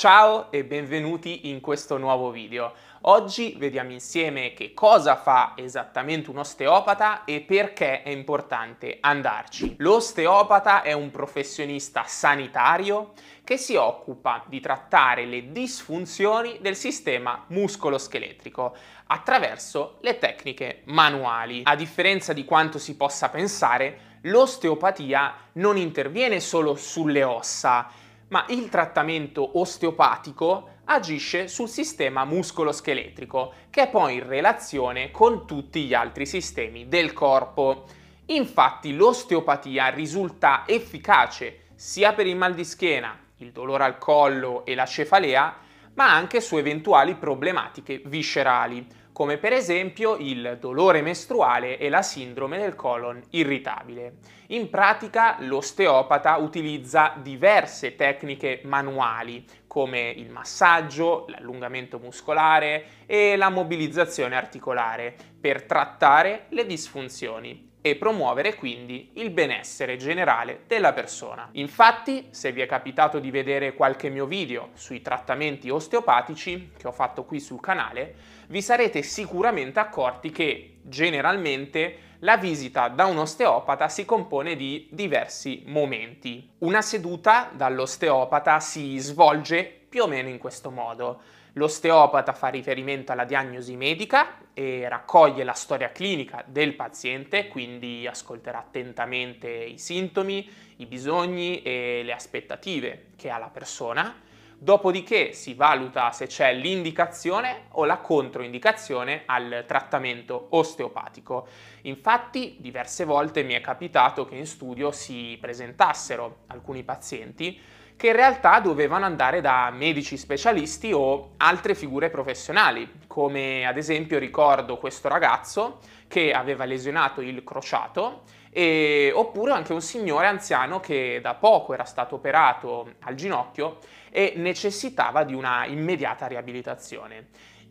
Ciao e benvenuti in questo nuovo video. Oggi vediamo insieme che cosa fa esattamente un osteopata e perché è importante andarci. L'osteopata è un professionista sanitario che si occupa di trattare le disfunzioni del sistema muscoloscheletrico attraverso le tecniche manuali. A differenza di quanto si possa pensare, l'osteopatia non interviene solo sulle ossa, ma il trattamento osteopatico agisce sul sistema muscoloscheletrico, che è poi in relazione con tutti gli altri sistemi del corpo. Infatti l'osteopatia risulta efficace sia per il mal di schiena, il dolore al collo e la cefalea, ma anche su eventuali problematiche viscerali, come per esempio il dolore mestruale e la sindrome del colon irritabile. In pratica l'osteopata utilizza diverse tecniche manuali come il massaggio, l'allungamento muscolare e la mobilizzazione articolare per trattare le disfunzioni e promuovere quindi il benessere generale della persona. Infatti, se vi è capitato di vedere qualche mio video sui trattamenti osteopatici che ho fatto qui sul canale, vi sarete sicuramente accorti che generalmente la visita da un osteopata si compone di diversi momenti. Una seduta dall'osteopata si svolge più o meno in questo modo. L'osteopata fa riferimento alla diagnosi medica e raccoglie la storia clinica del paziente, quindi ascolterà attentamente i sintomi, i bisogni e le aspettative che ha la persona. Dopodiché si valuta se c'è l'indicazione o la controindicazione al trattamento osteopatico. Infatti diverse volte mi è capitato che in studio si presentassero alcuni pazienti che in realtà dovevano andare da medici specialisti o altre figure professionali, come ad esempio ricordo questo ragazzo che aveva lesionato il crociato e, oppure anche un signore anziano che da poco era stato operato al ginocchio e necessitava di una immediata riabilitazione.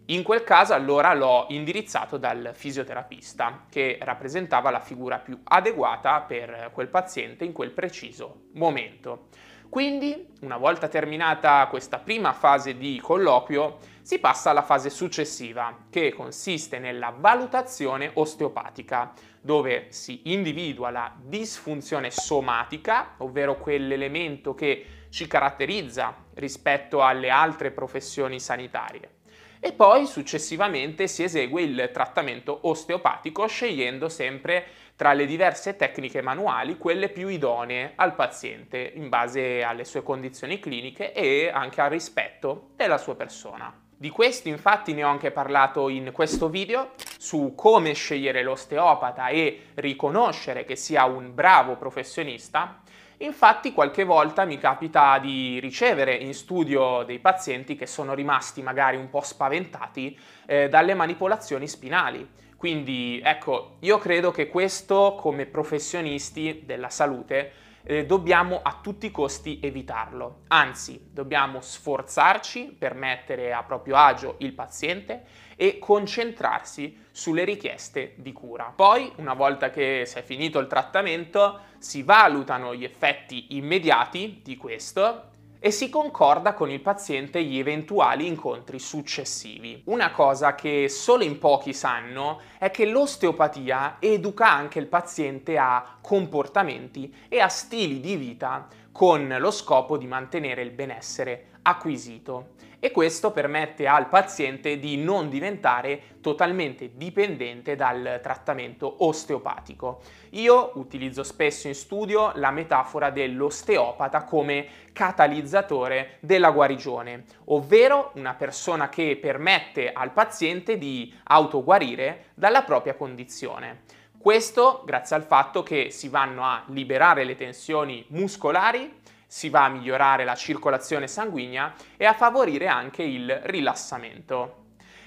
In quel caso allora l'ho indirizzato dal fisioterapista che rappresentava la figura più adeguata per quel paziente in quel preciso momento. Quindi, una volta terminata questa prima fase di colloquio, si passa alla fase successiva, che consiste nella valutazione osteopatica, dove si individua la disfunzione somatica, ovvero quell'elemento che ci caratterizza rispetto alle altre professioni sanitarie. E poi successivamente si esegue il trattamento osteopatico scegliendo sempre tra le diverse tecniche manuali quelle più idonee al paziente in base alle sue condizioni cliniche e anche al rispetto della sua persona. Di questo infatti ne ho anche parlato in questo video su come scegliere l'osteopata e riconoscere che sia un bravo professionista Infatti qualche volta mi capita di ricevere in studio dei pazienti che sono rimasti magari un po' spaventati eh, dalle manipolazioni spinali. Quindi ecco, io credo che questo come professionisti della salute eh, dobbiamo a tutti i costi evitarlo. Anzi, dobbiamo sforzarci per mettere a proprio agio il paziente e concentrarsi sulle richieste di cura. Poi, una volta che si è finito il trattamento, si valutano gli effetti immediati di questo e si concorda con il paziente gli eventuali incontri successivi. Una cosa che solo in pochi sanno è che l'osteopatia educa anche il paziente a comportamenti e a stili di vita con lo scopo di mantenere il benessere acquisito e questo permette al paziente di non diventare totalmente dipendente dal trattamento osteopatico. Io utilizzo spesso in studio la metafora dell'osteopata come catalizzatore della guarigione, ovvero una persona che permette al paziente di autoguarire dalla propria condizione. Questo grazie al fatto che si vanno a liberare le tensioni muscolari si va a migliorare la circolazione sanguigna e a favorire anche il rilassamento.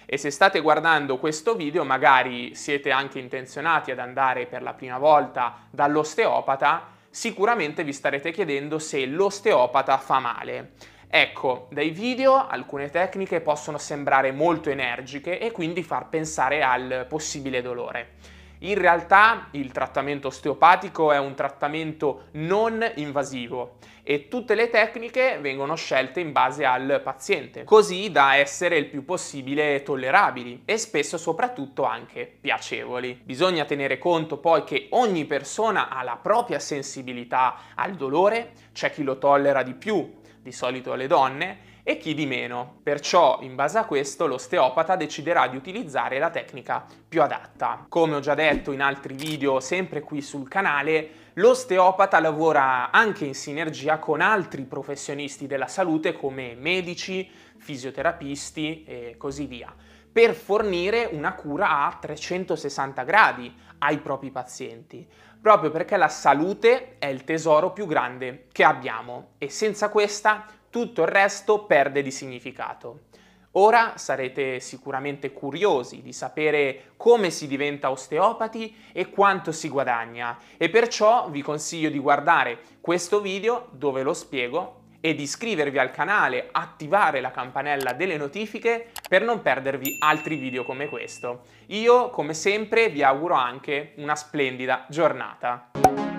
E se state guardando questo video magari siete anche intenzionati ad andare per la prima volta dall'osteopata, sicuramente vi starete chiedendo se l'osteopata fa male. Ecco, dai video alcune tecniche possono sembrare molto energiche e quindi far pensare al possibile dolore. In realtà il trattamento osteopatico è un trattamento non invasivo e tutte le tecniche vengono scelte in base al paziente, così da essere il più possibile tollerabili e spesso soprattutto anche piacevoli. Bisogna tenere conto poi che ogni persona ha la propria sensibilità al dolore, c'è chi lo tollera di più, di solito le donne, e chi di meno. Perciò, in base a questo, l'osteopata deciderà di utilizzare la tecnica più adatta. Come ho già detto in altri video, sempre qui sul canale, l'osteopata lavora anche in sinergia con altri professionisti della salute come medici, fisioterapisti e così via per fornire una cura a 360 gradi ai propri pazienti, proprio perché la salute è il tesoro più grande che abbiamo e senza questa tutto il resto perde di significato. Ora sarete sicuramente curiosi di sapere come si diventa osteopati e quanto si guadagna e perciò vi consiglio di guardare questo video dove lo spiego e di iscrivervi al canale, attivare la campanella delle notifiche per non perdervi altri video come questo. Io, come sempre, vi auguro anche una splendida giornata.